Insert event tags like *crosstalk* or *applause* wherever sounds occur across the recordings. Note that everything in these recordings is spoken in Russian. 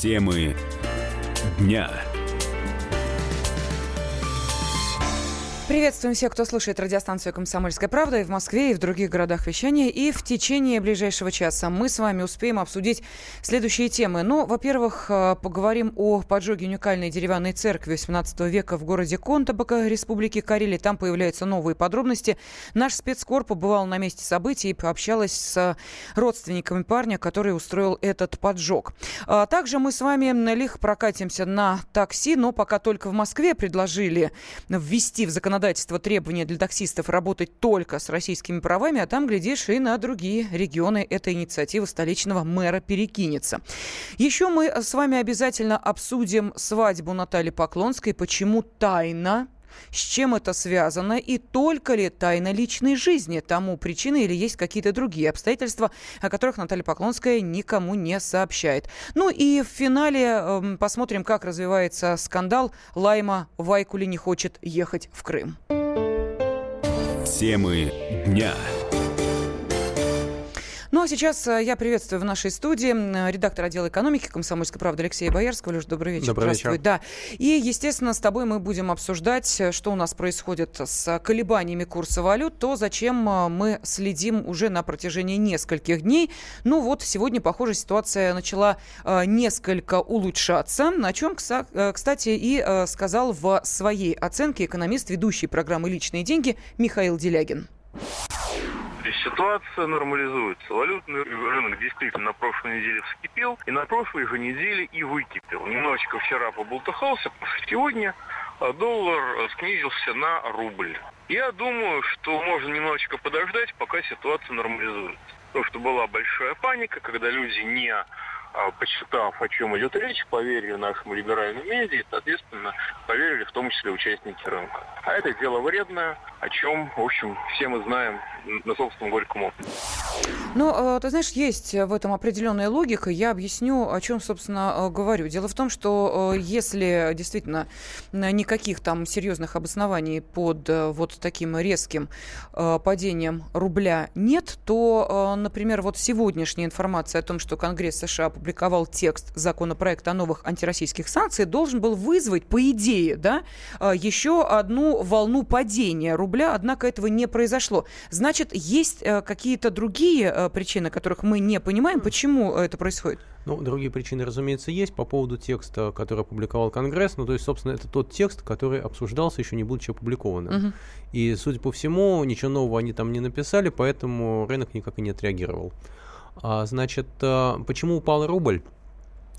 Темы дня. Приветствуем всех, кто слушает радиостанцию «Комсомольская правда» и в Москве, и в других городах вещания. И в течение ближайшего часа мы с вами успеем обсудить следующие темы. Ну, во-первых, э, поговорим о поджоге уникальной деревянной церкви 18 века в городе Контабака, Республики Карелия. Там появляются новые подробности. Наш спецкор побывал на месте событий и пообщалась с родственниками парня, который устроил этот поджог. А также мы с вами лих прокатимся на такси, но пока только в Москве предложили ввести в законодательство законодательство требования для таксистов работать только с российскими правами, а там, глядишь, и на другие регионы эта инициатива столичного мэра перекинется. Еще мы с вами обязательно обсудим свадьбу Натальи Поклонской. Почему тайна? С чем это связано и только ли тайна личной жизни тому причины или есть какие-то другие обстоятельства, о которых Наталья Поклонская никому не сообщает. Ну и в финале э, посмотрим, как развивается скандал. Лайма Вайкули не хочет ехать в Крым. Темы дня. Ну а сейчас э, я приветствую в нашей студии редактор отдела экономики «Комсомольской правды» Алексея Боярского. Леш, добрый вечер. Добрый Здравствуй. вечер. Да. И, естественно, с тобой мы будем обсуждать, э, что у нас происходит с колебаниями курса валют, то, зачем э, мы следим уже на протяжении нескольких дней. Ну вот, сегодня, похоже, ситуация начала несколько улучшаться, о чем, кстати, и сказал в своей оценке экономист, ведущий программы «Личные деньги» Михаил Делягин ситуация нормализуется. Валютный рынок действительно на прошлой неделе вскипел, и на прошлой же неделе и выкипел. Немножечко вчера поболтыхался, сегодня а доллар снизился на рубль. Я думаю, что можно немножечко подождать, пока ситуация нормализуется. Потому что была большая паника, когда люди не а, почитав, о чем идет речь, поверили нашему либеральному медиа и, соответственно, поверили в том числе участники рынка. А это дело вредное, о чем, в общем, все мы знаем на собственном горьком опыте. Ну, э, ты знаешь, есть в этом определенная логика. Я объясню, о чем, собственно, э, говорю. Дело в том, что э, если действительно никаких там серьезных обоснований под вот таким резким падением рубля нет, то, например, вот сегодняшняя информация о том, что Конгресс США опубликовал текст законопроекта о новых антироссийских санкциях, должен был вызвать, по идее, да, еще одну волну падения рубля, однако этого не произошло. Значит, есть какие-то другие Э, причины, которых мы не понимаем, почему это происходит? Ну, другие причины, разумеется, есть по поводу текста, который опубликовал Конгресс. Ну, то есть, собственно, это тот текст, который обсуждался, еще не будучи опубликованным. Угу. И, судя по всему, ничего нового они там не написали, поэтому рынок никак и не отреагировал. А, значит, почему упал рубль?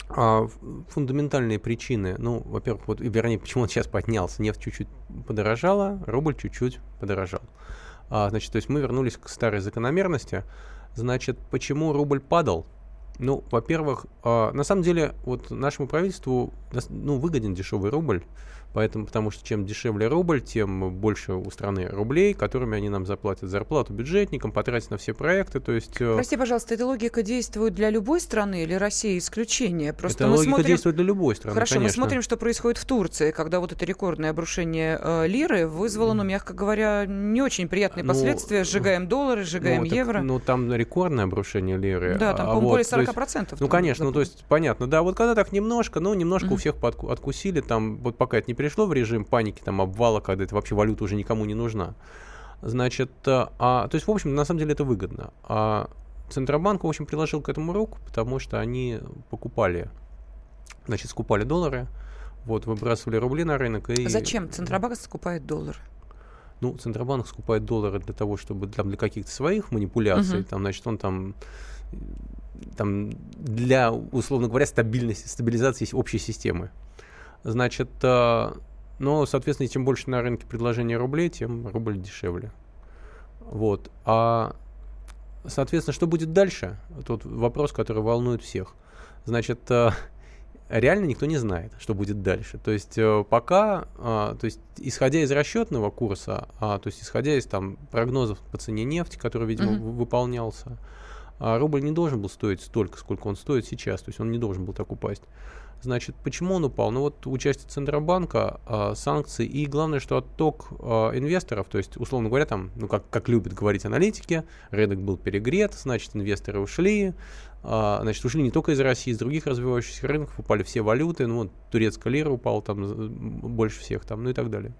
А, фундаментальные причины, ну, во-первых, вот, вернее, почему он сейчас поднялся, нефть чуть-чуть подорожала, рубль чуть-чуть подорожал. А, значит, то есть мы вернулись к старой закономерности. Значит, почему рубль падал? Ну, во-первых, э, на самом деле, вот нашему правительству ну, выгоден дешевый рубль. Поэтому, потому что чем дешевле рубль, тем больше у страны рублей, которыми они нам заплатят зарплату бюджетникам, потратят на все проекты. То есть, э, Прости, пожалуйста, эта логика действует для любой страны или России исключение? Просто эта логика смотрим... действует для любой страны. Хорошо, конечно. мы смотрим, что происходит в Турции, когда вот это рекордное обрушение э, лиры вызвало, ну, мягко говоря, не очень приятные ну, последствия. Ну, сжигаем доллары, сжигаем ну, евро. Так, ну, там рекордное обрушение лиры. Да, там, а, по-моему, вот, более 40%. Есть, ну, конечно, ну, то есть, понятно, да, вот когда так немножко, ну, немножко mm-hmm. у всех подку- откусили, там, вот пока это не перешло в режим паники, там, обвала, когда это вообще валюта уже никому не нужна. Значит, э, а, то есть, в общем, на самом деле это выгодно. А Центробанк, в общем, приложил к этому руку, потому что они покупали, значит, скупали доллары, вот, выбрасывали рубли на рынок. И... Зачем Центробанк скупает доллары? Ну, Центробанк скупает доллары для того, чтобы для, для каких-то своих манипуляций, uh-huh. там, значит, он там там для, условно говоря, стабильности, стабилизации общей системы. Значит, но, соответственно, чем больше на рынке предложения рублей, тем рубль дешевле. Вот. А, соответственно, что будет дальше? Тот вопрос, который волнует всех. Значит, э, реально никто не знает, что будет дальше. То есть э, пока, то есть исходя из расчетного курса, то есть исходя из там прогнозов по цене нефти, который, видимо, mm-hmm. выполнялся, А рубль не должен был стоить столько, сколько он стоит сейчас, то есть он не должен был так упасть. Значит, почему он упал? Ну вот участие Центробанка, э, санкции и главное, что отток э, инвесторов, то есть, условно говоря, там, ну как, как любят говорить аналитики, рынок был перегрет, значит, инвесторы ушли, э, значит, ушли не только из России, из других развивающихся рынков, упали все валюты, ну вот турецкая лира упала там больше всех там, ну и так далее.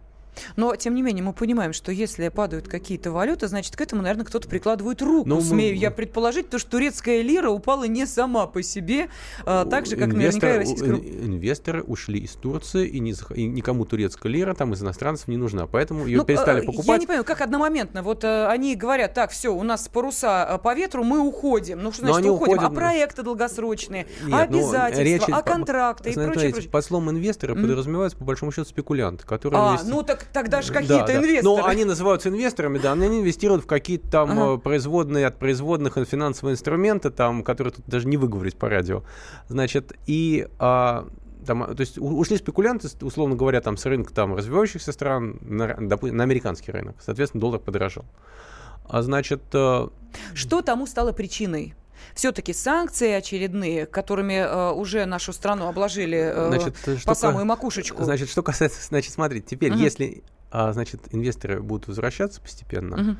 Но, тем не менее, мы понимаем, что если падают какие-то валюты, значит, к этому, наверное, кто-то прикладывает руку. Ну, смею мы... я предположить, то, что турецкая лира упала не сама по себе, а, так же, как Инвестор, наверняка и российская Инвесторы ушли из Турции, и, не, и никому турецкая лира там из иностранцев не нужна, поэтому ее ну, перестали покупать. Я не понимаю, как одномоментно, вот э, они говорят, так, все, у нас паруса э, по ветру, мы уходим. Ну, что значит уходим? Уходят... А проекты долгосрочные, Нет, а обязательства, речь, а контракты по, и прочее, прочее. Под словом инвестора mm. подразумевается, по большому счету, спекулянт, который... А, инвести... ну так тогда же какие-то да, инвесторы. Ну, они называются инвесторами, да, они инвестируют в какие-то там ага. Э, производные от производных финансовые инструменты, там, которые тут даже не выговорить по радио. Значит, и а, там, то есть ушли спекулянты, условно говоря, там с рынка там, развивающихся стран на, на американский рынок. Соответственно, доллар подорожал. А значит... Э, Что тому стало причиной? Все-таки санкции очередные, которыми э, уже нашу страну обложили э, значит, по самую макушечку. Значит, что касается, значит, смотрите, теперь, угу. если а, значит, инвесторы будут возвращаться постепенно, угу.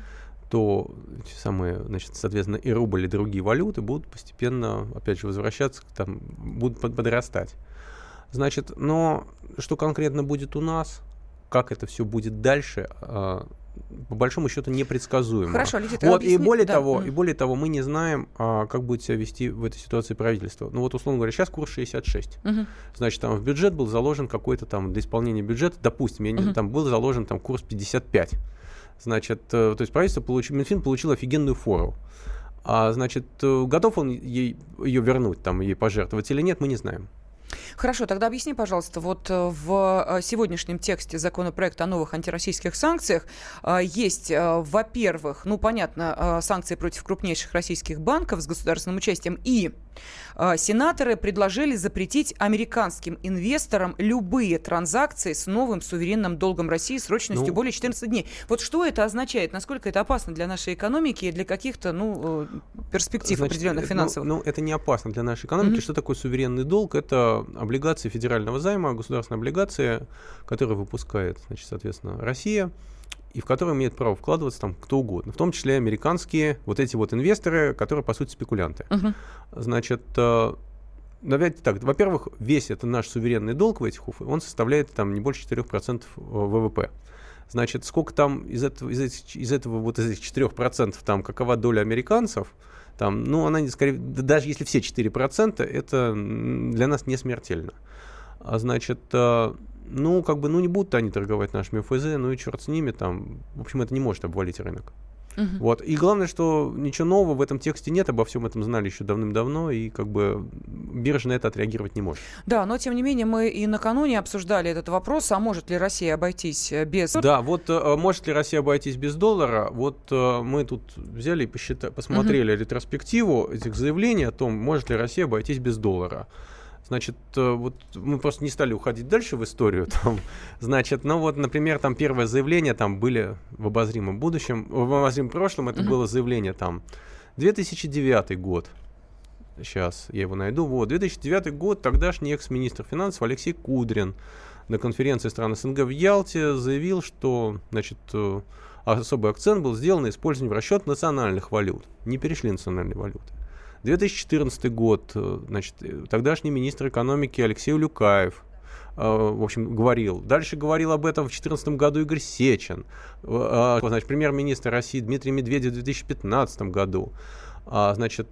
то самые, значит, соответственно, и рубль, и другие валюты будут постепенно, опять же, возвращаться, там, будут подрастать. Значит, но что конкретно будет у нас, как это все будет дальше, а, по большому счету непредсказуемо. Хорошо, Лидия, вот, объясни... и более да. того, mm. и более того, мы не знаем, а, как будет себя вести в этой ситуации правительство. Ну вот, условно говоря, сейчас курс 66. Mm-hmm. Значит, там в бюджет был заложен какой-то там для исполнения бюджета, допустим, я не, mm-hmm. там был заложен там курс 55. Значит, э, то есть правительство получило, Минфин получил офигенную фору. А значит, э, готов он ей, ее вернуть, там, ей пожертвовать или нет, мы не знаем. Хорошо, тогда объясни, пожалуйста, вот э, в э, сегодняшнем тексте законопроекта о новых антироссийских санкциях э, есть, во-первых, ну, понятно, санкции против крупнейших российских банков с государственным участием и сенаторы предложили запретить американским инвесторам любые транзакции с новым суверенным долгом России срочностью ну, более 14 дней. Вот что это означает? Насколько это опасно для нашей экономики и для каких-то ну, э, перспектив Значит, определенных финансовых? Ну, ну, это не опасно для нашей экономики. Mm-hmm. Что такое суверенный долг? Это облигации федерального займа, государственная облигация, которую выпускает, значит, соответственно, Россия и в который имеет право вкладываться там кто угодно, в том числе американские вот эти вот инвесторы, которые по сути спекулянты. Uh-huh. Значит, э, давайте так, во-первых, весь это наш суверенный долг в этих УФ, он составляет там не больше 4% ВВП. Значит, сколько там из этого, из, этих, из этого вот из этих 4% там какова доля американцев, там, ну, она, скорее, даже если все 4%, это для нас не смертельно. А значит, э, ну, как бы, ну, не будут они торговать нашими ФЗ, ну и черт с ними, там, в общем, это не может обвалить рынок. Uh-huh. Вот. И главное, что ничего нового в этом тексте нет, обо всем этом знали еще давным-давно, и как бы биржа на это отреагировать не может. Да, но тем не менее мы и накануне обсуждали этот вопрос, а может ли Россия обойтись э, без... Да, вот э, может ли Россия обойтись без доллара, вот э, мы тут взяли и посчитали, посмотрели uh-huh. ретроспективу этих заявлений о том, может ли Россия обойтись без доллара. Значит, э, вот мы просто не стали уходить дальше в историю. *laughs* Там, значит, ну вот, например, там первое заявление там были в обозримом будущем, в обозримом прошлом это mm-hmm. было заявление там 2009 год. Сейчас я его найду. Вот, 2009 год, тогдашний экс-министр финансов Алексей Кудрин на конференции стран СНГ в Ялте заявил, что, значит, э, особый акцент был сделан на использовании в расчет национальных валют. Не перешли национальные валюты. 2014 год, э, значит, э, тогдашний министр экономики Алексей Улюкаев, э, в общем, говорил. Дальше говорил об этом в 2014 году Игорь Сечин. Значит, премьер-министр России Дмитрий Медведев в 2015 году. Значит,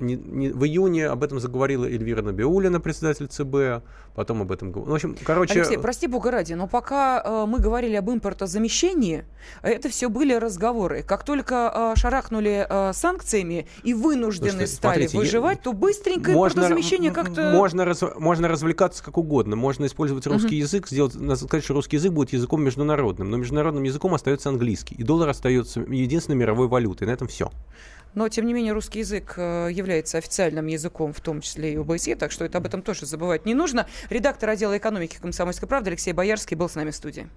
не, не, в июне об этом заговорила Эльвира Набиулина, председатель ЦБ, потом об этом говорил. Ну, в общем, короче... Алексей, прости бога ради, но пока э, мы говорили об импортозамещении, это все были разговоры. Как только э, шарахнули э, санкциями и вынуждены Слушайте, стали смотрите, выживать, я... то быстренько можно, импортозамещение как-то... Можно, раз, можно развлекаться как угодно, можно использовать русский uh-huh. язык, сделать, сказать, что русский язык будет языком международным, но международным языком остается английский, и доллар остается единственной мировой валютой, на этом все. Но, тем не менее, русский язык э, является официальным языком, в том числе и ОБСЕ, так что это об этом тоже забывать не нужно. Редактор отдела экономики «Комсомольской правды» Алексей Боярский был с нами в студии.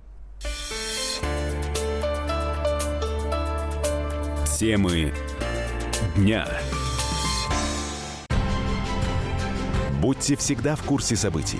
Темы дня. Будьте всегда в курсе событий.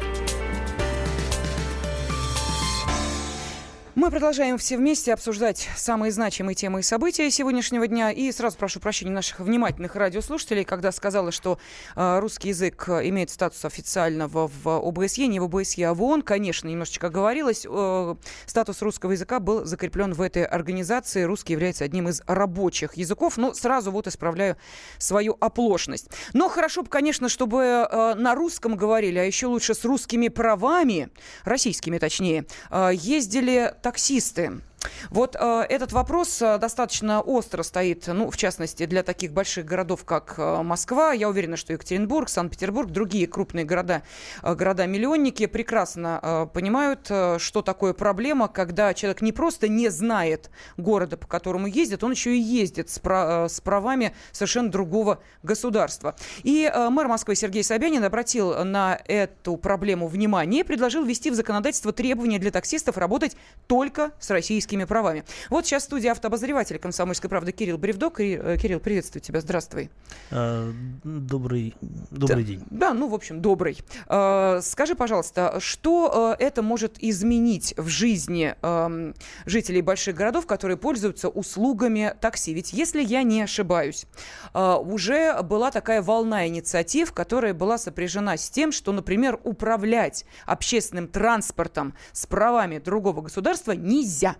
Мы продолжаем все вместе обсуждать самые значимые темы и события сегодняшнего дня. И сразу прошу прощения наших внимательных радиослушателей, когда сказала, что э, русский язык имеет статус официального в ОБСЕ, не в ОБСЕ, а в ООН. Конечно, немножечко говорилось. Э, статус русского языка был закреплен в этой организации. Русский является одним из рабочих языков. Но сразу вот исправляю свою оплошность. Но хорошо бы, конечно, чтобы э, на русском говорили, а еще лучше с русскими правами, российскими точнее, э, ездили таксисты. Вот э, этот вопрос э, достаточно остро стоит, ну, в частности, для таких больших городов, как э, Москва. Я уверена, что Екатеринбург, Санкт-Петербург, другие крупные города, э, города-миллионники прекрасно э, понимают, э, что такое проблема, когда человек не просто не знает города, по которому ездит, он еще и ездит с, пра- э, с правами совершенно другого государства. И э, мэр Москвы Сергей Собянин обратил на эту проблему внимание и предложил ввести в законодательство требования для таксистов работать только с российскими правами. Вот сейчас в студии автообозреватель «Комсомольской правды» Кирилл Бревдок. Э, Кирилл, приветствую тебя, здравствуй. А, добрый, добрый да, день. Да, ну, в общем, добрый. А, скажи, пожалуйста, что э, это может изменить в жизни эм, жителей больших городов, которые пользуются услугами такси? Ведь, если я не ошибаюсь, э, уже была такая волна инициатив, которая была сопряжена с тем, что, например, управлять общественным транспортом с правами другого государства нельзя.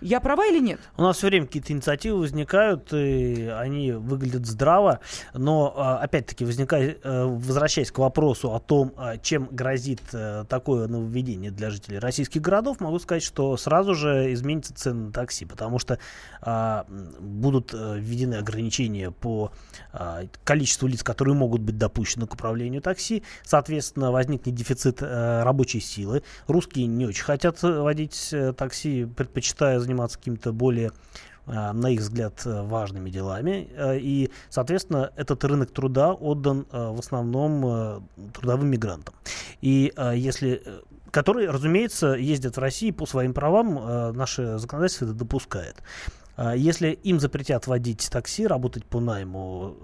Я права или нет? У нас все время какие-то инициативы возникают, и они выглядят здраво, но а, опять-таки э, возвращаясь к вопросу о том, а, чем грозит э, такое нововведение для жителей российских городов, могу сказать, что сразу же изменится цены на такси, потому что а, будут э, введены ограничения по количеству лиц, которые могут быть допущены к управлению такси, соответственно, возникнет дефицит рабочей силы. Русские не очень хотят водить такси, предпочитая заниматься какими-то более а, на их взгляд, важными делами. А, и, соответственно, этот рынок труда отдан а, в основном трудовым мигрантам. И если которые, разумеется, ездят в России по своим правам, наше законодательство это допускает. Если им запретят водить такси, работать по найму,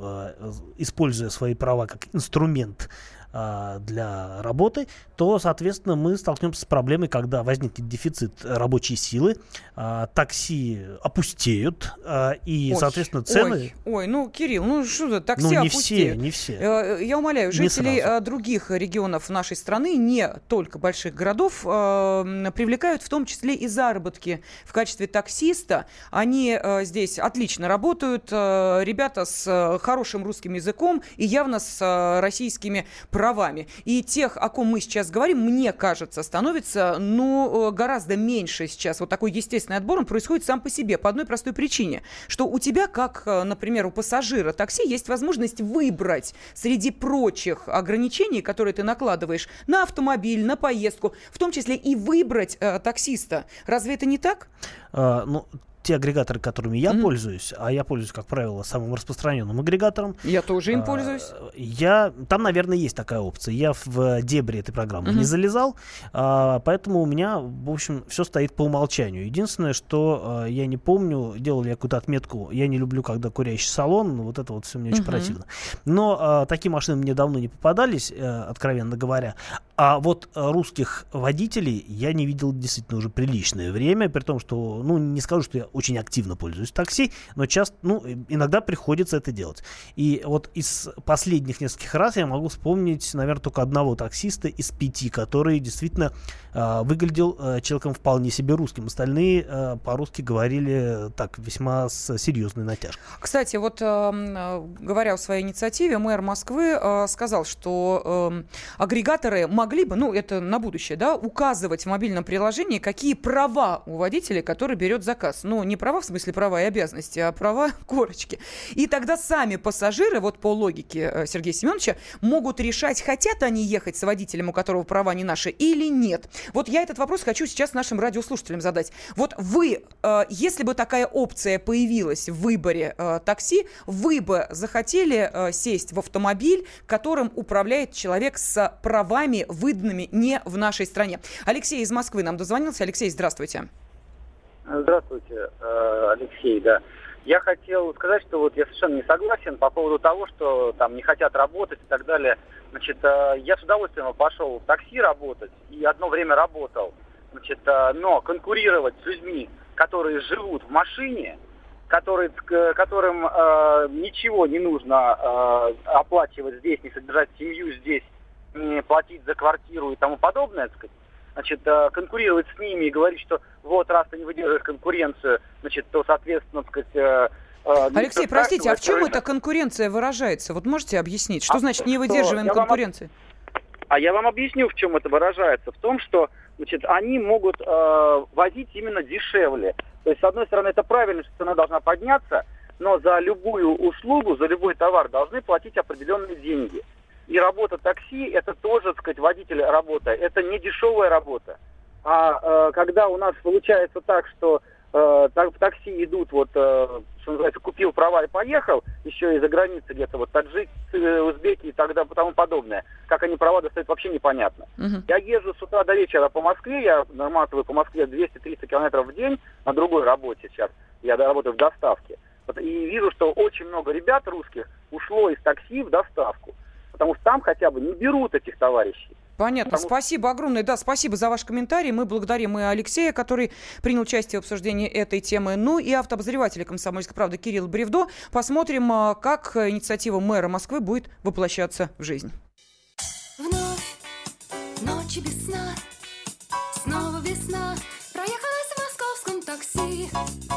используя свои права как инструмент а, для работы, то, соответственно, мы столкнемся с проблемой, когда возникнет дефицит рабочей силы, а, такси опустеют, а, и, ой, соответственно, цены... Ой, ой, ну, Кирилл, ну что за такси ну, не опустеют? все, не все. Э, я умоляю, жителей других регионов нашей страны, не только больших городов, привлекают в том числе и заработки в качестве таксиста. Они здесь отлично работают, ребята с хорошим русским языком и явно с российскими правами. И тех, о ком мы сейчас говорим, мне кажется, становится ну, э, гораздо меньше сейчас. Вот такой естественный отбор, он происходит сам по себе, по одной простой причине, что у тебя, как, э, например, у пассажира такси, есть возможность выбрать среди прочих ограничений, которые ты накладываешь на автомобиль, на поездку, в том числе и выбрать э, таксиста. Разве это не так? А, ну, те агрегаторы, которыми я mm-hmm. пользуюсь, а я пользуюсь, как правило, самым распространенным агрегатором. Я тоже им а, пользуюсь. Я, там, наверное, есть такая опция. Я в дебри этой программы mm-hmm. не залезал, а, поэтому у меня, в общем, все стоит по умолчанию. Единственное, что а, я не помню, делал я какую-то отметку, я не люблю, когда курящий салон, вот это вот все мне mm-hmm. очень противно. Но а, такие машины мне давно не попадались, а, откровенно говоря. А вот русских водителей я не видел действительно уже приличное время, при том, что, ну, не скажу, что я очень активно пользуюсь такси, но часто, ну, иногда приходится это делать. И вот из последних нескольких раз я могу вспомнить, наверное, только одного таксиста из пяти, который действительно э, выглядел э, человеком вполне себе русским. Остальные э, по-русски говорили так, весьма с серьезной натяжкой. Кстати, вот э, говоря о своей инициативе, мэр Москвы э, сказал, что э, агрегаторы могли бы, ну, это на будущее, да, указывать в мобильном приложении, какие права у водителя, который берет заказ. Ну, ну, не права в смысле права и обязанности, а права *laughs* корочки. И тогда сами пассажиры, вот по логике э, Сергея Семеновича, могут решать, хотят они ехать с водителем, у которого права не наши, или нет. Вот я этот вопрос хочу сейчас нашим радиослушателям задать. Вот вы, э, если бы такая опция появилась в выборе э, такси, вы бы захотели сесть в автомобиль, которым управляет человек с правами, выданными не в нашей стране. Алексей из Москвы нам дозвонился. Алексей, здравствуйте. Здравствуйте, э, Алексей, да. Я хотел сказать, что вот я совершенно не согласен по поводу того, что там не хотят работать и так далее. Значит, э, я с удовольствием пошел в такси работать и одно время работал. Значит, э, но конкурировать с людьми, которые живут в машине, которые, которым э, ничего не нужно э, оплачивать здесь, не содержать семью здесь, не платить за квартиру и тому подобное, так сказать, значит, э, конкурировать с ними и говорить, что вот раз ты не выдерживаешь конкуренцию, значит, то, соответственно, так сказать, э, э, Алексей, простите, а в чем эта конкуренция выражается? Вот можете объяснить, что а значит не выдерживаем конкуренции? Вам, а я вам объясню, в чем это выражается. В том, что значит, они могут э, возить именно дешевле. То есть, с одной стороны, это правильно, что цена должна подняться, но за любую услугу, за любой товар должны платить определенные деньги. И работа такси, это тоже, так сказать, водитель работа. Это не дешевая работа. А э, когда у нас получается так, что э, в такси идут вот, э, что называется, купил права и поехал, еще и за границей где-то, вот таджики, э, узбеки и так далее, тому подобное. Как они права достают, вообще непонятно. Uh-huh. Я езжу с утра до вечера по Москве, я наматываю по Москве 230 километров в день на другой работе сейчас. Я работаю в доставке. И вижу, что очень много ребят русских ушло из такси в доставку потому что там хотя бы не берут этих товарищей. Понятно. Потому... Спасибо огромное. Да, спасибо за ваш комментарий. Мы благодарим и Алексея, который принял участие в обсуждении этой темы, ну и автообозревателя «Комсомольской правды» Кирилл Бревдо. Посмотрим, а, как инициатива мэра Москвы будет воплощаться в жизнь. Вновь ночи без сна, снова весна, проехалась в московском такси.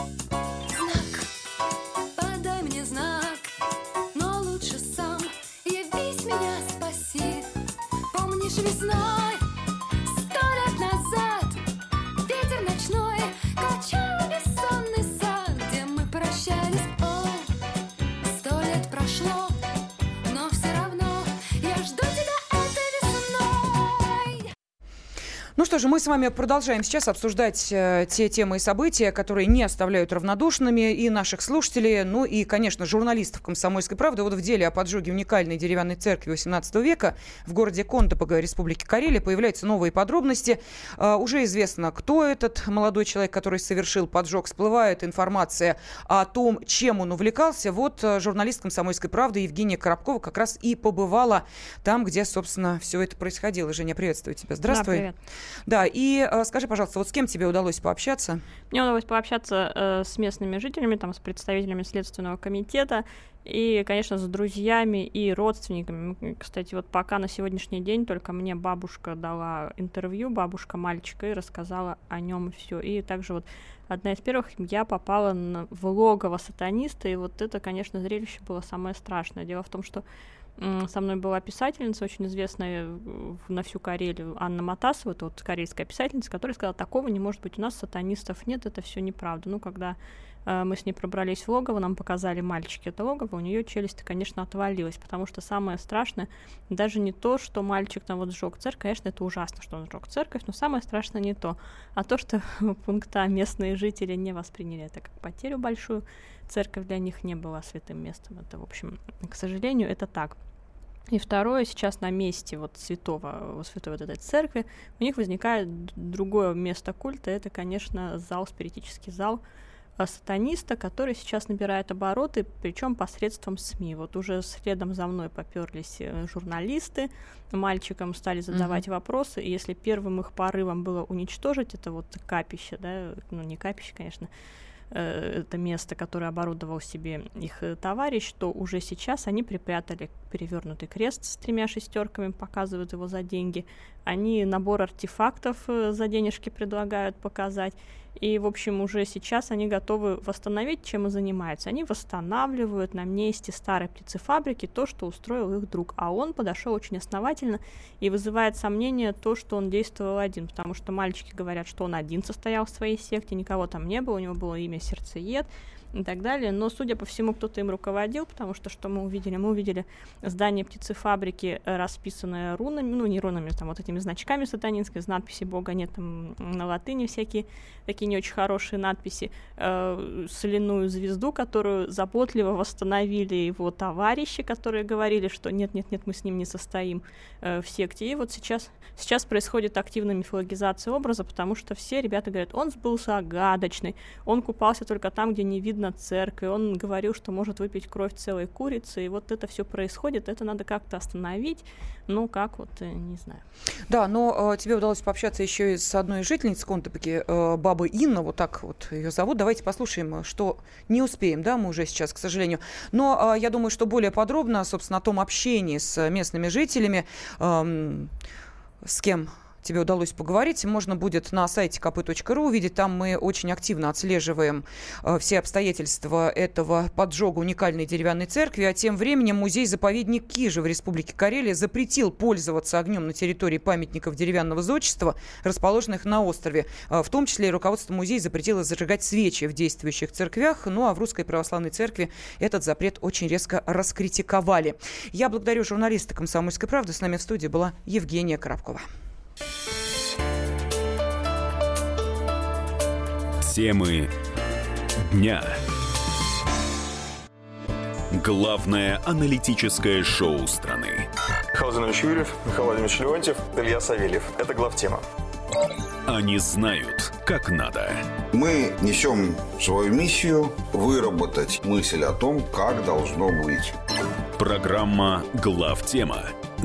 Ну что же, мы с вами продолжаем сейчас обсуждать э, те темы и события, которые не оставляют равнодушными и наших слушателей, ну и, конечно, журналистов «Комсомольской правды». Вот в деле о поджоге уникальной деревянной церкви XVIII века в городе Кондопога Республики Карелия появляются новые подробности. Э, уже известно, кто этот молодой человек, который совершил поджог. Всплывает информация о том, чем он увлекался. Вот э, журналист «Комсомольской правды» Евгения Коробкова как раз и побывала там, где, собственно, все это происходило. Женя, приветствую тебя. Здравствуй. Да, привет. Да, и э, скажи, пожалуйста, вот с кем тебе удалось пообщаться? Мне удалось пообщаться э, с местными жителями, там, с представителями Следственного комитета и, конечно, с друзьями и родственниками. Кстати, вот пока на сегодняшний день только мне бабушка дала интервью, бабушка мальчика, и рассказала о нем все. И также вот одна из первых я попала на, в логово сатаниста, и вот это, конечно, зрелище было самое страшное. Дело в том, что со мной была писательница, очень известная на всю Карелию, Анна Матасова, это вот карельская писательница, которая сказала, такого не может быть, у нас сатанистов нет, это все неправда. Ну, когда мы с ней пробрались в логово, нам показали мальчики это логово, у нее челюсть, конечно, отвалилась, потому что самое страшное даже не то, что мальчик там вот сжег церковь, конечно, это ужасно, что он сжег церковь, но самое страшное не то, а то, что *laughs* пункта местные жители не восприняли это как потерю большую, церковь для них не была святым местом. Это, в общем, к сожалению, это так. И второе, сейчас на месте вот святого, святой вот этой церкви, у них возникает другое место культа, это, конечно, зал, спиритический зал э, сатаниста, который сейчас набирает обороты, причем посредством СМИ. Вот уже следом за мной поперлись э, журналисты, мальчикам стали задавать mm-hmm. вопросы, и если первым их порывом было уничтожить, это вот капище, да, ну не капище, конечно, Э, это место, которое оборудовал себе их э, товарищ, то уже сейчас они припрятали перевернутый крест с тремя шестерками, показывают его за деньги. Они набор артефактов за денежки предлагают показать. И, в общем, уже сейчас они готовы восстановить, чем и занимаются. Они восстанавливают на месте старой птицефабрики то, что устроил их друг. А он подошел очень основательно и вызывает сомнение то, что он действовал один. Потому что мальчики говорят, что он один состоял в своей секте, никого там не было, у него было имя Сердцеед и так далее. Но, судя по всему, кто-то им руководил, потому что что мы увидели? Мы увидели здание птицефабрики, э, расписанное рунами, ну, не рунами, там вот этими значками сатанинскими, с надписи Бога нет, там на латыни всякие такие не очень хорошие надписи, э, соляную звезду, которую заботливо восстановили его товарищи, которые говорили, что нет-нет-нет, мы с ним не состоим э, в секте. И вот сейчас, сейчас происходит активная мифологизация образа, потому что все ребята говорят, он был загадочный, он купался только там, где не видно церкви, он говорил, что может выпить кровь целой курицы, и вот это все происходит, это надо как-то остановить, ну как вот, э, не знаю. Да, но э, тебе удалось пообщаться еще и с одной жительницей Контепеки, э, бабы Инна, вот так вот ее зовут. Давайте послушаем, что не успеем, да, мы уже сейчас, к сожалению. Но э, я думаю, что более подробно, собственно, о том общении с местными жителями, э, с кем тебе удалось поговорить, можно будет на сайте kp.ru увидеть. Там мы очень активно отслеживаем э, все обстоятельства этого поджога уникальной деревянной церкви. А тем временем музей-заповедник Кижи в Республике Карелия запретил пользоваться огнем на территории памятников деревянного зодчества, расположенных на острове. Э, в том числе руководство музея запретило зажигать свечи в действующих церквях. Ну а в Русской Православной Церкви этот запрет очень резко раскритиковали. Я благодарю журналиста «Комсомольской правды». С нами в студии была Евгения Коробкова. Темы дня. Главное аналитическое шоу страны. Михаил Зинович Юрьев, Михаил Владимирович Леонтьев, Илья Савельев. Это главтема. Они знают, как надо. Мы несем свою миссию выработать мысль о том, как должно быть. Программа «Главтема»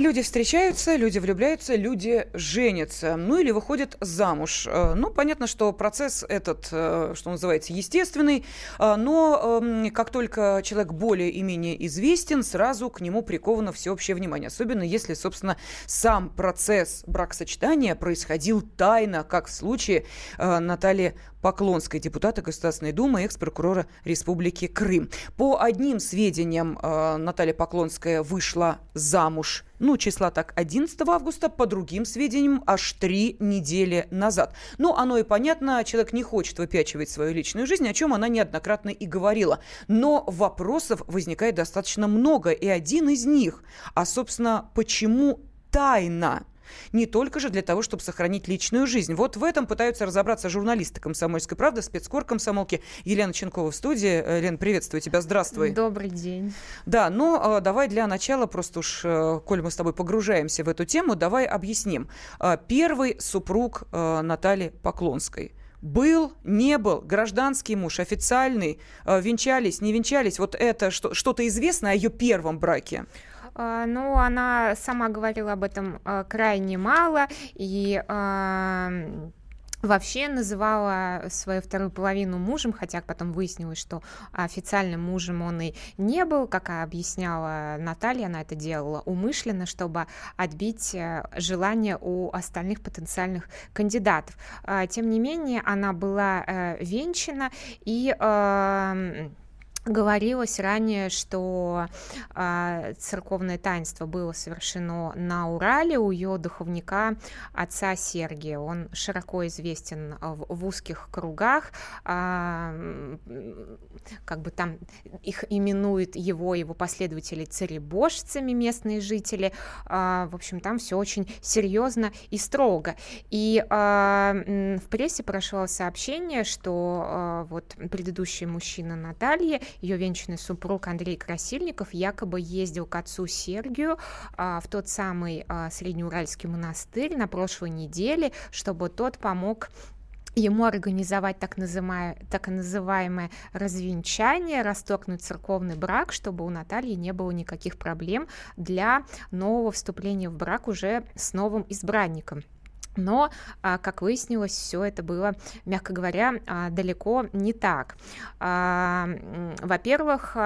Люди встречаются, люди влюбляются, люди женятся, ну или выходят замуж. Э, ну, понятно, что процесс этот, э, что называется, естественный, э, но эм, как только человек более и менее известен, сразу к нему приковано всеобщее внимание. Особенно если, собственно, сам процесс бракосочетания происходил тайно, как в случае Натальи Поклонской, депутата Государственной Думы, экс-прокурора Республики Крым. По одним сведениям, Наталья Поклонская вышла замуж ну, числа так 11 августа, по другим сведениям, аж три недели назад. Ну, оно и понятно, человек не хочет выпячивать свою личную жизнь, о чем она неоднократно и говорила. Но вопросов возникает достаточно много, и один из них, а, собственно, почему тайна? Не только же для того, чтобы сохранить личную жизнь. Вот в этом пытаются разобраться журналисты «Комсомольской правды», спецкор комсомолки Елена Ченкова в студии. Э, Лен, приветствую тебя, здравствуй. Добрый день. Да, ну э, давай для начала, просто уж, э, коль мы с тобой погружаемся в эту тему, давай объясним. Первый супруг Натальи Поклонской был, не был, гражданский муж, официальный, венчались, не венчались. Вот это что, что-то известно о ее первом браке? Ну, она сама говорила об этом а, крайне мало, и вообще называла свою вторую половину мужем, хотя потом выяснилось, что официальным мужем он и не был, как объясняла Наталья, она это делала умышленно, чтобы отбить э, желание у остальных потенциальных кандидатов. А, тем не менее, она была э, венчана и Говорилось ранее, что э, церковное таинство было совершено на Урале у ее духовника отца Сергия. Он широко известен в, в узких кругах, э, как бы там их именуют его, его последователи царебожцами местные жители. Э, в общем, там все очень серьезно и строго. И э, в прессе прошло сообщение, что э, вот предыдущий мужчина Наталья ее венчанный супруг Андрей Красильников якобы ездил к отцу Сергию а, в тот самый а, Среднеуральский монастырь на прошлой неделе, чтобы тот помог ему организовать так, называемое, так называемое развенчание, расторгнуть церковный брак, чтобы у Натальи не было никаких проблем для нового вступления в брак уже с новым избранником. Но, а, как выяснилось, все это было, мягко говоря, а, далеко не так. А, во-первых,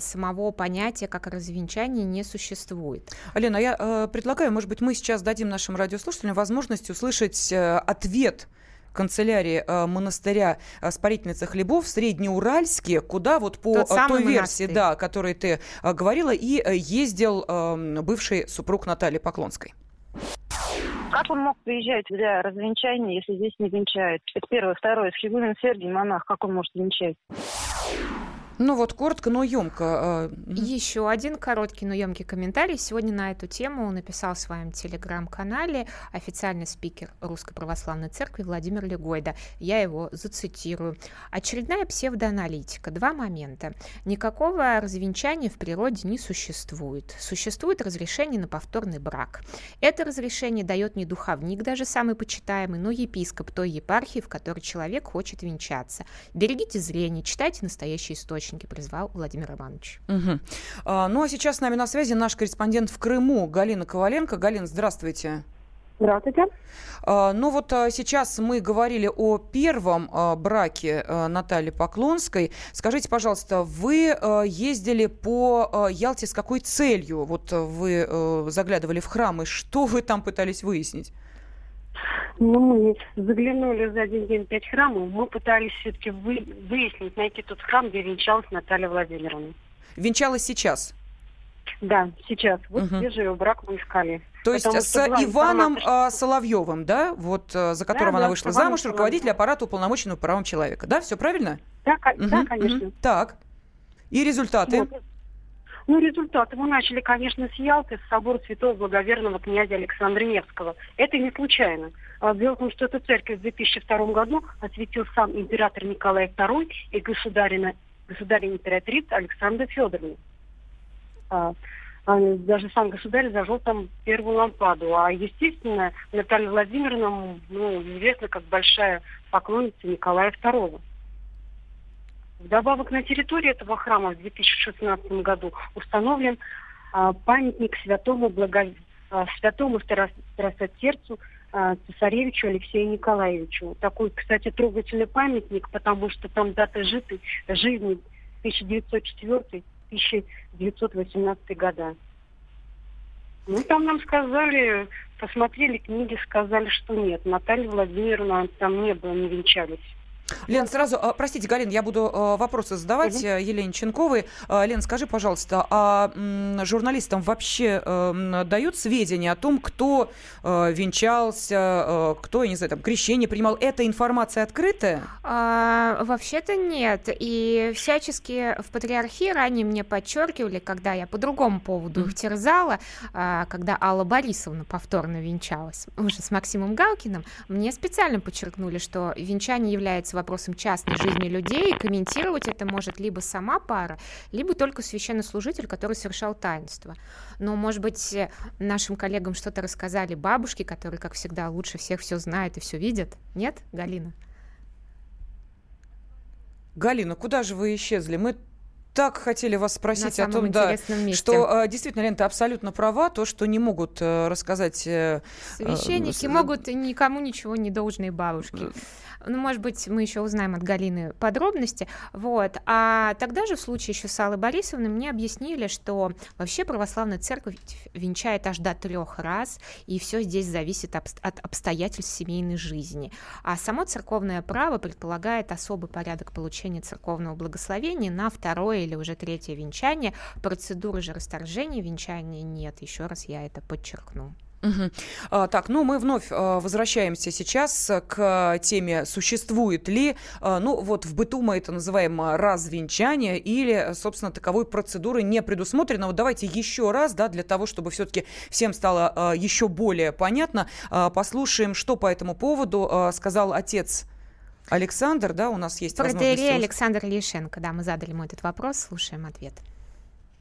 самого понятия как развенчание не существует. Алена, я э, предлагаю, может быть, мы сейчас дадим нашим радиослушателям возможность услышать э, ответ канцелярии э, монастыря э, Спарительницы хлебов в Среднеуральске, куда вот по Тот той версии, монастырь. да, которой ты э, говорила, и ездил э, бывший супруг Натальи Поклонской. Как он мог приезжать для развенчания, если здесь не венчают? Это первое. Второе. Схигумен Сергий, монах, как он может венчать? Ну вот коротко, но емко. А, Еще один короткий, но емкий комментарий. Сегодня на эту тему написал в своем телеграм-канале официальный спикер Русской Православной Церкви Владимир Легойда. Я его зацитирую. Очередная псевдоаналитика. Два момента. Никакого развенчания в природе не существует. Существует разрешение на повторный брак. Это разрешение дает не духовник, даже самый почитаемый, но епископ той епархии, в которой человек хочет венчаться. Берегите зрение, читайте настоящий источник источники призвал Владимир Иванович. Угу. А, ну а сейчас с нами на связи наш корреспондент в Крыму Галина Коваленко. Галина, здравствуйте. Здравствуйте. А, ну вот а, сейчас мы говорили о первом а, браке Натальи Поклонской. Скажите, пожалуйста, вы ездили по Ялте с какой целью? Вот вы заглядывали в храм, и что вы там пытались выяснить? Ну, мы заглянули за один день пять храмов. Мы пытались все-таки вы, выяснить, найти тот храм, где венчалась Наталья Владимировна. Венчалась сейчас? Да, сейчас. Вот угу. свежий брак мы искали. То есть с Иваном информация... Соловьевым, да, вот за которого да, она да, вышла замуж, руководитель аппарата уполномоченного правом человека, да, все правильно? Да, угу, да конечно. Угу. Так. И результаты? Вот. Ну, результаты мы начали, конечно, с Ялты, с собора святого благоверного князя Александра Невского. Это не случайно. А, дело в том, что эту церковь в 2002 году осветил сам император Николай II и государина, государина императрица Александра Федоровна. А, даже сам государь зажег там первую лампаду. А, естественно, Наталья Владимировна ну, известна как большая поклонница Николая II. Вдобавок на территории этого храма в 2016 году установлен а, памятник святому, благо... а, святому Старосотерцу а, цесаревичу Алексею Николаевичу. Такой, кстати, трогательный памятник, потому что там дата житы, жизни 1904-1918 года. Ну, там нам сказали, посмотрели книги, сказали, что нет. Наталья Владимировна там не было, не венчались. Лен, сразу, а, простите, Галин, я буду а, вопросы задавать угу. Елене Ченковой. Лен, скажи, пожалуйста, а журналистам вообще дают сведения о том, кто венчался, кто, я не знаю, там, крещение принимал? Эта информация открытая? А, вообще-то нет. И всячески в патриархии ранее мне подчеркивали, когда я по другому поводу их терзала, когда Алла Борисовна повторно венчалась уже с Максимом Галкиным, мне специально подчеркнули, что венчание является вопросом частной жизни людей, и комментировать это может либо сама пара, либо только священнослужитель, который совершал таинство. Но, может быть, нашим коллегам что-то рассказали бабушки, которые, как всегда, лучше всех все знают и все видят? Нет, Галина? Галина, куда же вы исчезли? Мы так хотели вас спросить о том, да, что э, действительно, Лента абсолютно права, то, что не могут э, рассказать... Э, Священники э, могут никому ничего не должные бабушки. Ну, может быть, мы еще узнаем от Галины подробности. Вот. А тогда же в случае еще с Аллой Борисовной мне объяснили, что вообще православная церковь венчает аж до трех раз, и все здесь зависит от обстоятельств семейной жизни. А само церковное право предполагает особый порядок получения церковного благословения на второе или уже третье венчание. Процедуры же расторжения венчания нет. Еще раз я это подчеркну. Угу. А, так, ну мы вновь а, возвращаемся сейчас к теме, существует ли, а, ну вот в быту мы это называем развенчание или, собственно, таковой процедуры не предусмотрено. Вот давайте еще раз, да, для того, чтобы все-таки всем стало а, еще более понятно, а, послушаем, что по этому поводу а, сказал отец Александр, да, у нас есть возможность... Александр Лишенко, да, мы задали ему этот вопрос, слушаем ответ.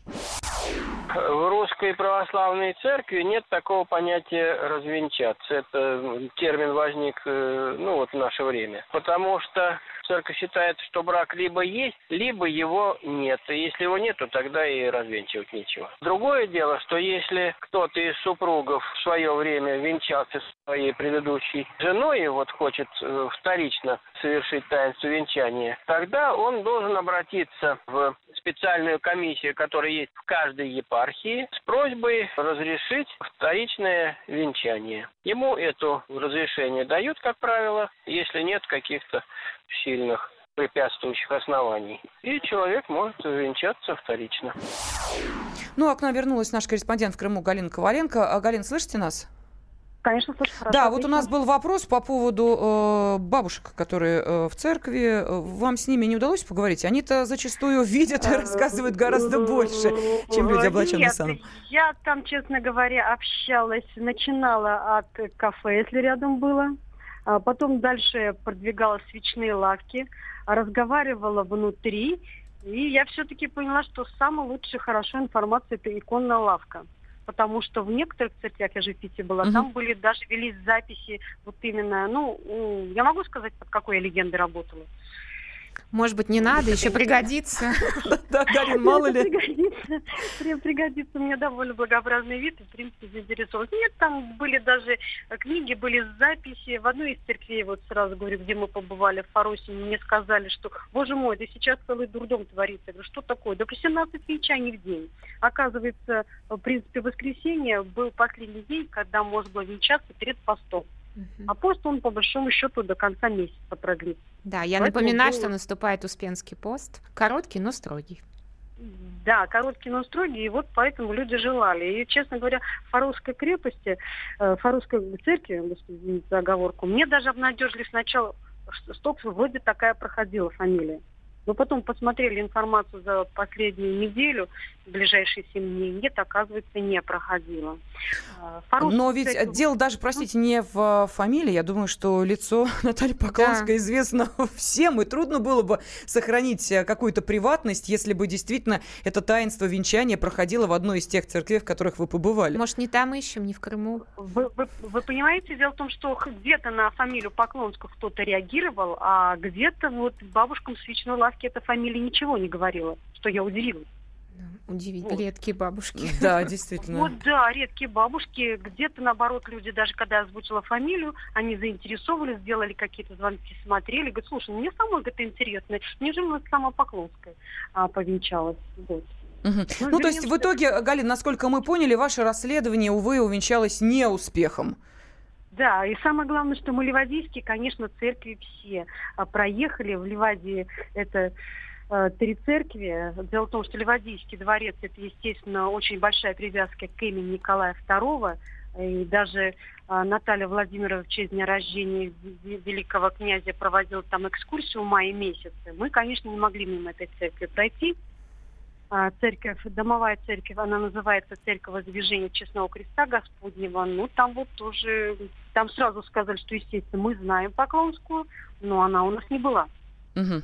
В русской православной церкви нет такого понятия развенчаться. Это термин возник, э, ну вот в наше время. Потому что церковь считает, что брак либо есть, либо его нет. И если его нет, то тогда и развенчивать нечего. Другое дело, что если кто-то из супругов в свое время венчался своей предыдущей женой и вот хочет э, вторично совершить таинство венчания, тогда он должен обратиться в специальную комиссию, которая есть в каждой епархии, с просьбой разрешить вторичное венчание. Ему это разрешение дают, как правило, если нет каких-то сильных препятствующих оснований. И человек может венчаться вторично. Ну, а к нам вернулась наш корреспондент в Крыму Галина Коваленко. А, Галин, слышите нас? Конечно, слышу хорошо. Да, вот у нас был вопрос по поводу э, бабушек, которые э, в церкви. Вам с ними не удалось поговорить? Они-то зачастую видят и рассказывают гораздо больше, чем люди, облаченные саном. я там, честно говоря, общалась, начинала от кафе, если рядом было. А потом дальше продвигала свечные лавки, разговаривала внутри. И я все-таки поняла, что самая лучшая, хорошая информация – это иконная лавка потому что в некоторых церквях, я же в Пите была, угу. там были даже велись записи вот именно, ну, я могу сказать, под какой я легендой работала. Может быть, не надо, еще пригодится. *laughs* Да, Галин, мало ли. Пригодится. Пригодится. У меня довольно благообразный вид, и, в принципе, заинтересовалась. Нет, там были даже книги, были записи. В одной из церквей, вот сразу говорю, где мы побывали, в Фаросе, мне сказали, что, боже мой, да сейчас целый дурдом творится. Я говорю, что такое? Да по 17 венчаний в день. Оказывается, в принципе, воскресенье был последний день, когда можно было венчаться перед постом. А пост он, по большому счету, до конца месяца продлится. Да, я Поэтому напоминаю, было... что наступает Успенский пост. Короткий, но строгий. Да, короткий, но строгий, и вот поэтому люди желали. И, честно говоря, в Фаровской крепости, э, в Фаровской церкви, извините за оговорку, мне даже обнадежили сначала, что вроде такая проходила фамилия. Но потом посмотрели информацию за последнюю неделю, ближайшие 7 дней, нет, оказывается, не проходило. А, Но ведь кстати, дело даже, простите, не в фамилии. Я думаю, что лицо *laughs* Натальи Поклонской да. известно *laughs* всем, и трудно было бы сохранить э, какую-то приватность, если бы действительно это таинство венчания проходило в одной из тех церквей, в которых вы побывали. Может, не там ищем, не в Крыму? Вы, вы, вы понимаете, дело в том, что где-то на фамилию Поклонскую кто-то реагировал, а где-то вот бабушкам свечной лавки бабушке эта фамилия ничего не говорила, что я удивилась. Удивительно. Вот. Редкие бабушки. *laughs* Да, действительно. Вот да, редкие бабушки. Где-то наоборот люди, даже когда я озвучила фамилию, они заинтересовались, сделали какие-то звонки, смотрели, говорят, слушай, мне самой это интересно. Неужели у нас сама Поклонская а, повенчалась? Вот. Угу. Ну, ну то есть в итоге, Галина, насколько мы поняли, ваше расследование, увы, увенчалось неуспехом. Да, и самое главное, что мы ливадийские, конечно, церкви все а, проехали. В Ливадии это э, три церкви. Дело в том, что Ливадийский дворец – это, естественно, очень большая привязка к имени Николая II. И даже э, Наталья Владимировна в честь дня рождения великого князя проводила там экскурсию в мае месяце. Мы, конечно, не могли мимо этой церкви пройти. А, церковь, домовая церковь, она называется Церковь Воздвижения Честного Креста Господнего. Ну, там вот тоже, там сразу сказали, что, естественно, мы знаем Поклонскую, но она у нас не была. Угу.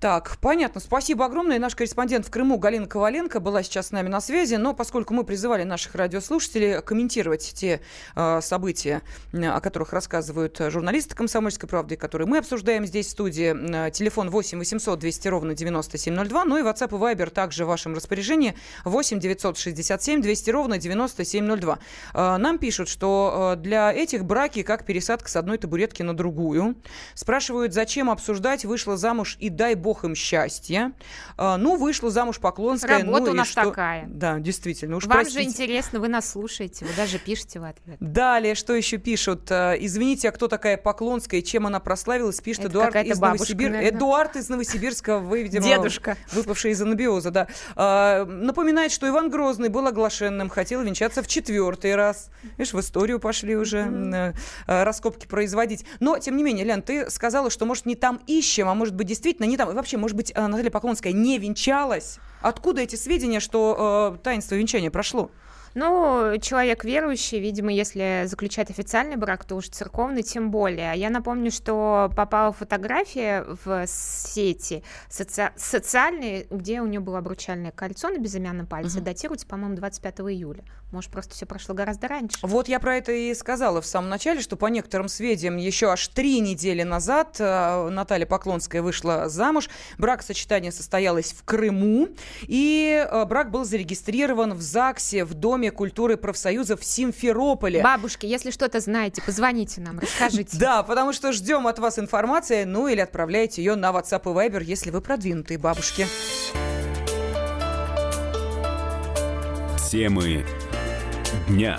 Так, понятно. Спасибо огромное. Наш корреспондент в Крыму Галина Коваленко была сейчас с нами на связи. Но поскольку мы призывали наших радиослушателей комментировать те э, события, о которых рассказывают журналисты «Комсомольской правды», которые мы обсуждаем здесь в студии, телефон 8 800 200 ровно 9702, ну и WhatsApp и Viber также в вашем распоряжении 8 967 200 ровно 9702. Э, нам пишут, что э, для этих браки как пересадка с одной табуретки на другую. Спрашивают, зачем обсуждать, вышла замуж и дай бог бог им счастья. А, ну, вышла замуж Поклонская. Работа ну, у нас что... такая. Да, действительно. Уж Вам простите. же интересно, вы нас слушаете, вы даже пишете в ответ. Далее, что еще пишут? А, извините, а кто такая Поклонская, чем она прославилась? Пишет Это Эдуард из Новосибирска. Эдуард из Новосибирска, вы, видимо, Дедушка. выпавший из анабиоза, да. А, напоминает, что Иван Грозный был оглашенным, хотел венчаться в четвертый раз. Видишь, в историю пошли уже mm-hmm. раскопки производить. Но, тем не менее, Лен, ты сказала, что, может, не там ищем, а может быть, действительно не там вообще, может быть, э, Наталья Поклонская не венчалась? Откуда эти сведения, что э, таинство венчания прошло? Ну, человек верующий, видимо, если заключать официальный брак, то уж церковный тем более. Я напомню, что попала фотография в сети соци... социальные, где у нее было обручальное кольцо на безымянном пальце, угу. датируется, по-моему, 25 июля. Может, просто все прошло гораздо раньше. Вот я про это и сказала в самом начале, что по некоторым сведениям еще аж три недели назад э, Наталья Поклонская вышла замуж. Брак-сочетание состоялось в Крыму, и э, брак был зарегистрирован в ЗАГСе в Доме культуры профсоюзов в Симферополе. Бабушки, если что-то знаете, позвоните нам, *laughs* расскажите. Да, потому что ждем от вас информации, ну или отправляйте ее на WhatsApp и Viber, если вы продвинутые бабушки. Темы дня.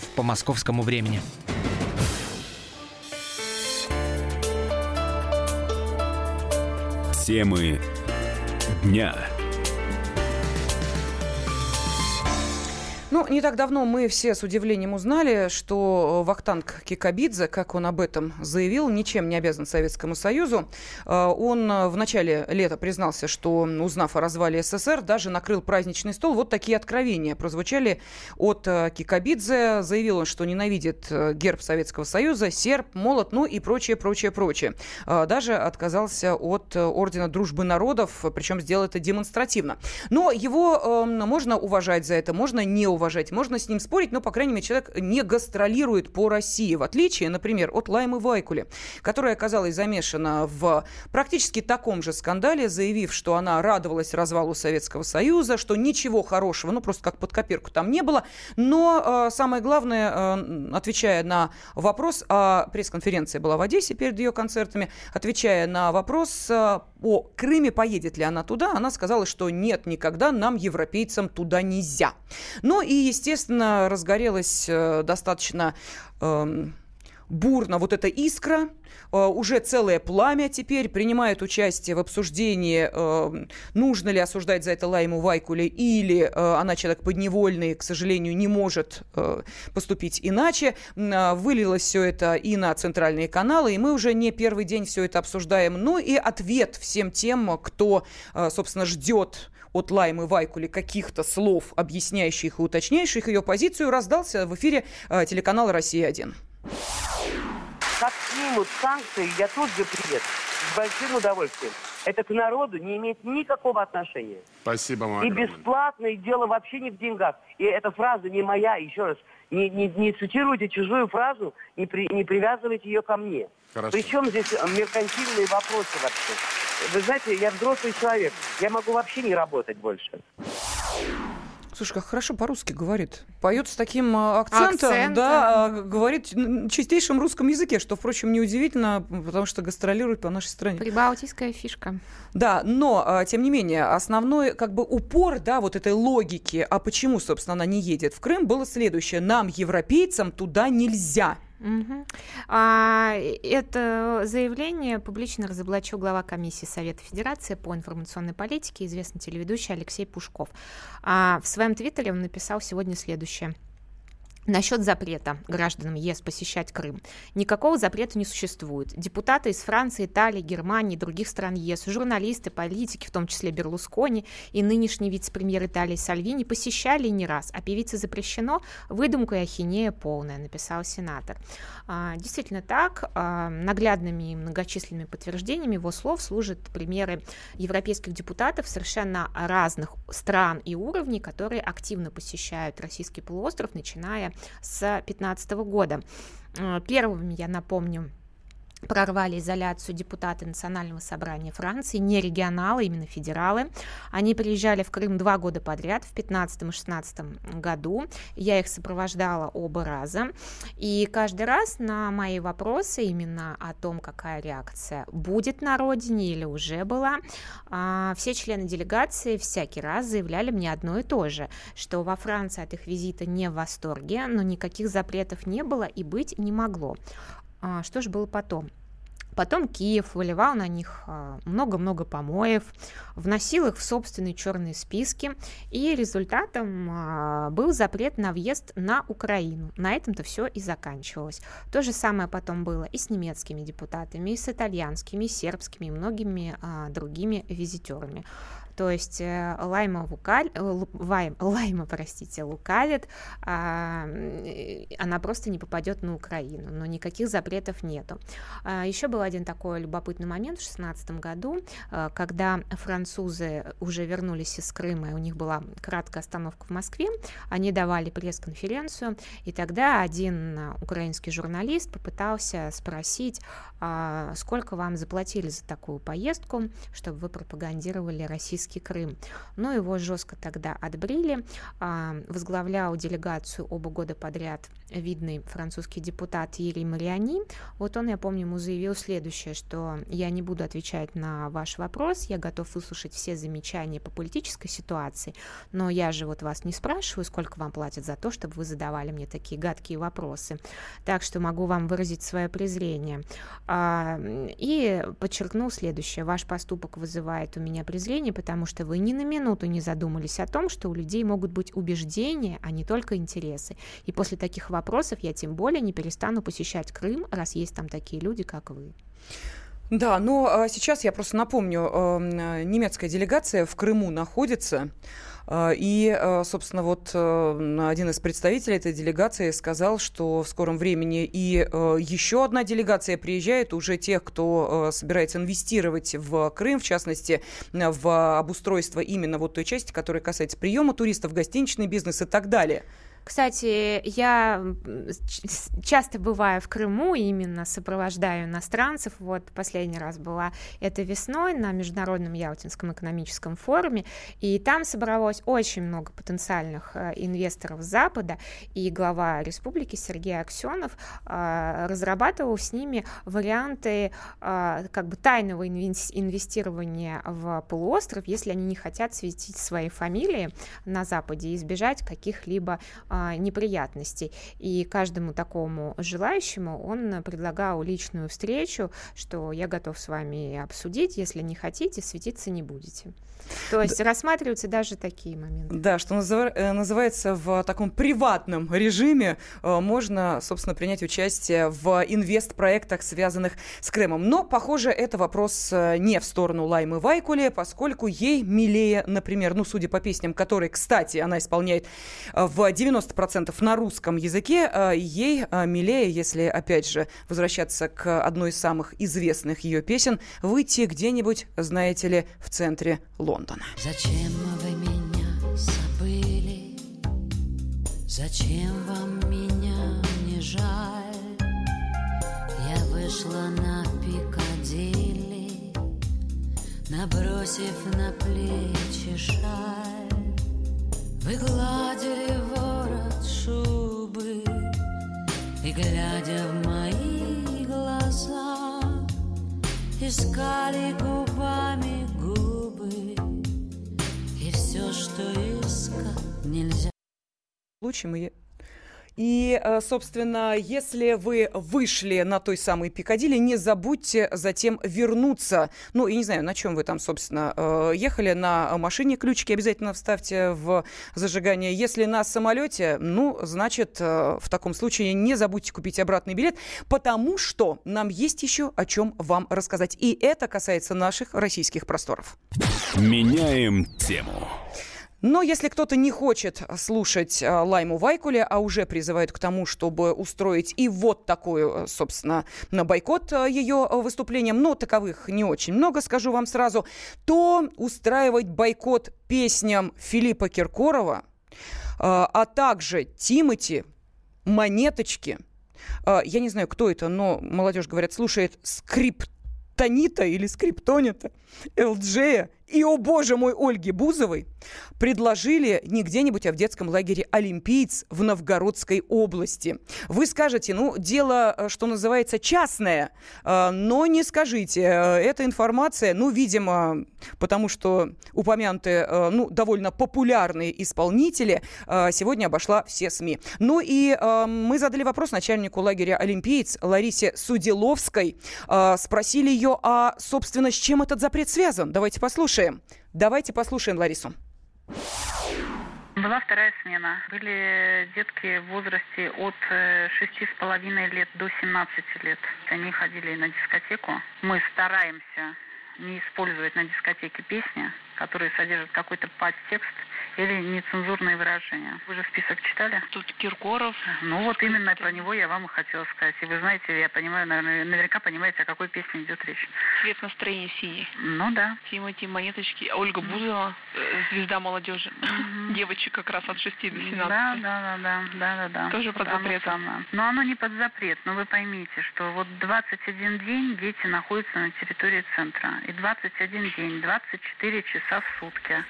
по московскому времени. Темы дня. Ну, не так давно мы все с удивлением узнали, что Вахтанг Кикабидзе, как он об этом заявил, ничем не обязан Советскому Союзу. А, он в начале лета признался, что, узнав о развале СССР, даже накрыл праздничный стол. Вот такие откровения прозвучали от э, Кикабидзе. Заявил он, что ненавидит э, герб Советского Союза, серб, молот, ну и прочее, прочее, прочее. Даже отказался от э, Ордена Дружбы Народов, причем сделал это демонстративно. Но его эм, можно уважать за это, можно не уважать уважать, можно с ним спорить, но, по крайней мере, человек не гастролирует по России, в отличие, например, от Лаймы Вайкули, которая оказалась замешана в практически таком же скандале, заявив, что она радовалась развалу Советского Союза, что ничего хорошего, ну, просто как под копирку там не было, но э, самое главное, э, отвечая на вопрос, а пресс-конференция была в Одессе перед ее концертами, отвечая на вопрос э, о Крыме, поедет ли она туда, она сказала, что нет, никогда нам, европейцам, туда нельзя. Ну и, естественно, разгорелась э, достаточно э, бурно вот эта искра, э, уже целое пламя теперь принимает участие в обсуждении, э, нужно ли осуждать за это Лайму Вайкуле, или э, она человек подневольный, к сожалению, не может поступить иначе. Вылилось все это и на центральные каналы, и мы уже не первый день все это обсуждаем. Ну и ответ всем тем, кто, собственно, ждет от Лаймы Вайкули каких-то слов, объясняющих и уточняющих ее позицию, раздался в эфире телеканала «Россия-1». Как снимут санкции, я тут же приеду. С большим удовольствием. Это к народу не имеет никакого отношения. Спасибо, вам И бесплатно, и дело вообще не в деньгах. И эта фраза не моя, еще раз. Не, не, не цитируйте чужую фразу, не, при, не привязывайте ее ко мне. Хорошо. Причем здесь меркантильные вопросы вообще. Вы знаете, я взрослый человек. Я могу вообще не работать больше. Слушай, как хорошо по-русски говорит. Поет с таким а, акцентом, Акцент, да, а, говорит на чистейшем русском языке, что, впрочем, неудивительно, потому что гастролирует по нашей стране. Прибалтийская фишка. Да, но, а, тем не менее, основной как бы упор, да, вот этой логики, а почему, собственно, она не едет в Крым, было следующее. Нам, европейцам, туда нельзя. А, это заявление публично разоблачил глава комиссии Совета Федерации по информационной политике, известный телеведущий Алексей Пушков. А, в своем твиттере он написал сегодня следующее. Насчет запрета гражданам ЕС посещать Крым. Никакого запрета не существует. Депутаты из Франции, Италии, Германии, других стран ЕС, журналисты, политики, в том числе Берлускони и нынешний вице-премьер Италии Сальвини посещали не раз, а певице запрещено, выдумка и ахинея полная, написал сенатор. А, действительно так, а, наглядными и многочисленными подтверждениями его слов служат примеры европейских депутатов совершенно разных стран и уровней, которые активно посещают российский полуостров, начиная с 2015 года. Э, первыми, я напомню, прорвали изоляцию депутаты Национального собрания Франции, не регионалы, именно федералы. Они приезжали в Крым два года подряд, в 15 и 16 году. Я их сопровождала оба раза. И каждый раз на мои вопросы именно о том, какая реакция будет на родине или уже была, а, все члены делегации всякий раз заявляли мне одно и то же, что во Франции от их визита не в восторге, но никаких запретов не было и быть не могло. А, что же было потом? Потом Киев выливал на них а, много-много помоев, вносил их в собственные черные списки, и результатом а, был запрет на въезд на Украину. На этом-то все и заканчивалось. То же самое потом было и с немецкими депутатами, и с итальянскими, и сербскими, и многими другими визитерами. То есть э, Лайма, вукаль, э, Лайма, Лайма простите, лукавит, а, она просто не попадет на Украину, но никаких запретов нету. А, еще был один такой любопытный момент в 2016 году, э, когда французы уже вернулись из Крыма, и у них была краткая остановка в Москве, они давали пресс-конференцию, и тогда один украинский журналист попытался спросить, а, сколько вам заплатили за такую поездку, чтобы вы пропагандировали российский Крым. Но его жестко тогда отбрили. А, возглавлял делегацию оба года подряд видный французский депутат Юрий Мариани. Вот он, я помню, ему заявил следующее, что я не буду отвечать на ваш вопрос, я готов выслушать все замечания по политической ситуации, но я же вот вас не спрашиваю, сколько вам платят за то, чтобы вы задавали мне такие гадкие вопросы. Так что могу вам выразить свое презрение. А, и подчеркнул следующее. Ваш поступок вызывает у меня презрение, потому что вы ни на минуту не задумались о том, что у людей могут быть убеждения, а не только интересы. И после таких вопросов я тем более не перестану посещать Крым, раз есть там такие люди, как вы. Да, но а, сейчас я просто напомню, э, немецкая делегация в Крыму находится. А, и, а, собственно, вот э, один из представителей этой делегации сказал, что в скором времени и э, еще одна делегация приезжает, уже тех, кто э, собирается инвестировать в Крым, в частности, в обустройство именно вот той части, которая касается приема туристов, гостиничный бизнес и так далее. Кстати, я часто бываю в Крыму, именно сопровождаю иностранцев. Вот последний раз была это весной на Международном Ялтинском экономическом форуме, и там собралось очень много потенциальных э, инвесторов Запада, и глава республики Сергей Аксенов э, разрабатывал с ними варианты э, как бы тайного инвестирования в полуостров, если они не хотят светить свои фамилии на Западе и избежать каких-либо а, неприятностей. И каждому такому желающему он предлагал личную встречу, что я готов с вами обсудить, если не хотите, светиться не будете. То есть да. рассматриваются даже такие моменты. Да, что э, называется в таком приватном режиме э, можно, собственно, принять участие в инвест-проектах, связанных с Крымом. Но, похоже, это вопрос э, не в сторону Лаймы Вайкуле, поскольку ей милее, например, ну, судя по песням, которые, кстати, она исполняет в 90% на русском языке, ей милее, если, опять же, возвращаться к одной из самых известных ее песен, выйти где-нибудь, знаете ли, в центре Лондона. Лондона. Зачем вы меня забыли? Зачем вам меня не жаль? Я вышла на Пикадилли, Набросив на плечи шаль. Вы гладили ворот шубы И, глядя в мои глаза, Искали губами что искать нельзя. Лучше мы и, э, собственно, если вы вышли на той самой Пикадилли, не забудьте затем вернуться. Ну, я не знаю, на чем вы там, собственно, э, ехали. На машине ключики обязательно вставьте в зажигание. Если на самолете, ну, значит, э, в таком случае не забудьте купить обратный билет, потому что нам есть еще о чем вам рассказать. И это касается наших российских просторов. Меняем тему. Но если кто-то не хочет слушать а, Лайму Вайкуле, а уже призывает к тому, чтобы устроить и вот такую, собственно, на бойкот ее выступлением, но таковых не очень много, скажу вам сразу, то устраивать бойкот песням Филиппа Киркорова, а также Тимати, Монеточки – э, я не знаю, кто это, но молодежь, говорят, слушает скриптонита или скриптонита, ЛДЖ и, о боже мой, Ольги Бузовой предложили не где-нибудь, а в детском лагере «Олимпиец» в Новгородской области. Вы скажете, ну, дело, э, что называется, частное, э, но не скажите. Э, эта информация, ну, видимо, потому что упомянутые, ну, довольно популярные исполнители сегодня обошла все СМИ. Ну и мы задали вопрос начальнику лагеря «Олимпиец» Ларисе Суделовской. Спросили ее, а, собственно, с чем этот запрет связан? Давайте послушаем. Давайте послушаем Ларису. Была вторая смена. Были детки в возрасте от э, шести с половиной лет до 17 лет. Они ходили на дискотеку. Мы стараемся не использовать на дискотеке песни, которые содержат какой-то подтекст или нецензурные выражения. Вы же список читали? Тут Киркоров. Ну вот именно про него я вам и хотела сказать. И вы знаете, я понимаю, наверняка понимаете, о какой песне идет речь. Цвет настроения синий. Ну да. Тимати, Монеточки, Ольга Бузова, э, звезда молодежи. Mm-hmm. *laughs* Девочек как раз от 6 до 17. Да, да, да, да, да, да, да. Тоже под запрет. Но оно не под запрет. Но вы поймите, что вот 21 день дети находятся на территории центра. И 21 день, 24 часа в сутки.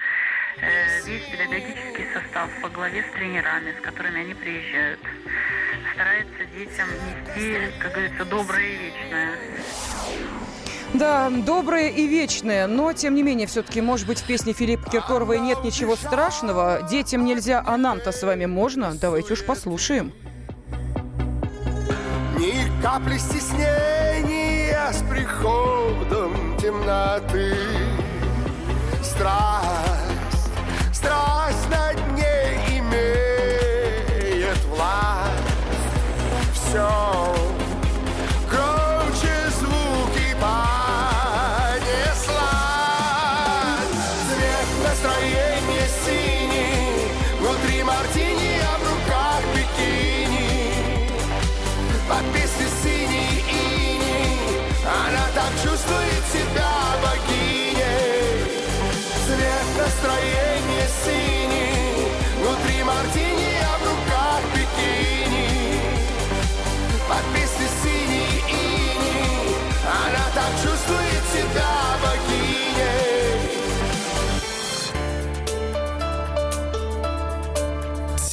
Э, весь педагогический состав по главе с тренерами, с которыми они приезжают, старается детям нести, как говорится, доброе и вечное. Да, доброе и вечное, но тем не менее, все-таки, может быть, в песне Филиппа Киркорова нет ничего страшного. Детям нельзя, а нам-то с вами можно. Давайте уж послушаем. Ни капли стеснения с приходом темноты.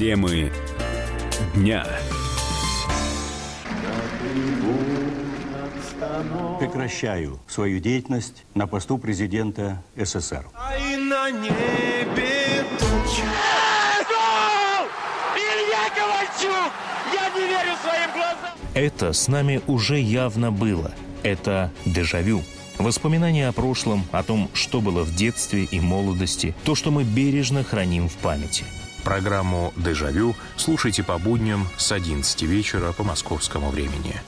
Темы дня. Прекращаю свою деятельность на посту президента СССР. А и на небе тучи. Илья Ковальчук! Я не верю своим глазам! Это с нами уже явно было. Это дежавю. Воспоминания о прошлом, о том, что было в детстве и молодости, то, что мы бережно храним в памяти. Программу «Дежавю» слушайте по будням с 11 вечера по московскому времени.